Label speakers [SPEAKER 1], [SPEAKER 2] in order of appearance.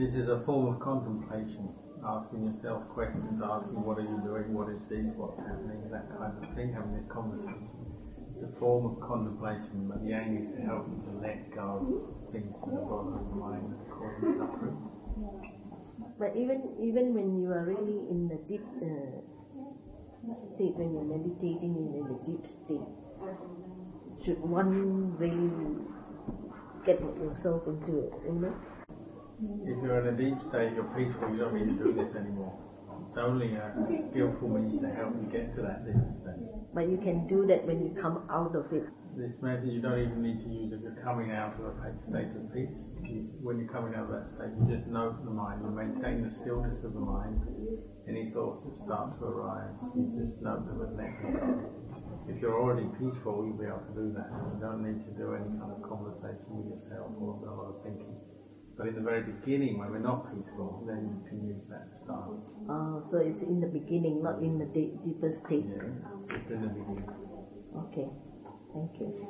[SPEAKER 1] This is a form of contemplation, asking yourself questions, asking what are you doing, what is this, what's happening, that kind of thing, having this conversation. It's a form of contemplation, but the aim is to help you to let go of things that are bothering the mind and causing suffering.
[SPEAKER 2] But even even when you are really in the deep uh, state, when you're meditating in, the deep state, should one really get yourself into it, you know?
[SPEAKER 1] If you're in a deep state, you're peaceful, you don't need to do this anymore. It's only a, skillful means to help you get to that deep state.
[SPEAKER 2] But you can do that when you come out of it.
[SPEAKER 1] This method you don't even need to use if you're coming out of a state of peace. You, when you're coming out of that state, you just note the mind, you maintain the stillness of the mind. Any thoughts that start to arise, you just note them and let them go. If you're already peaceful, you'll be able to do that. You don't need to do any kind of conversation with yourself or a lot of thinking. But in the very beginning, when we're not peaceful, then you can use that stance.
[SPEAKER 2] Uh, so it's in the beginning, not in the de- deeper state.
[SPEAKER 1] Yeah, it's in the beginning.
[SPEAKER 2] Okay, thank you.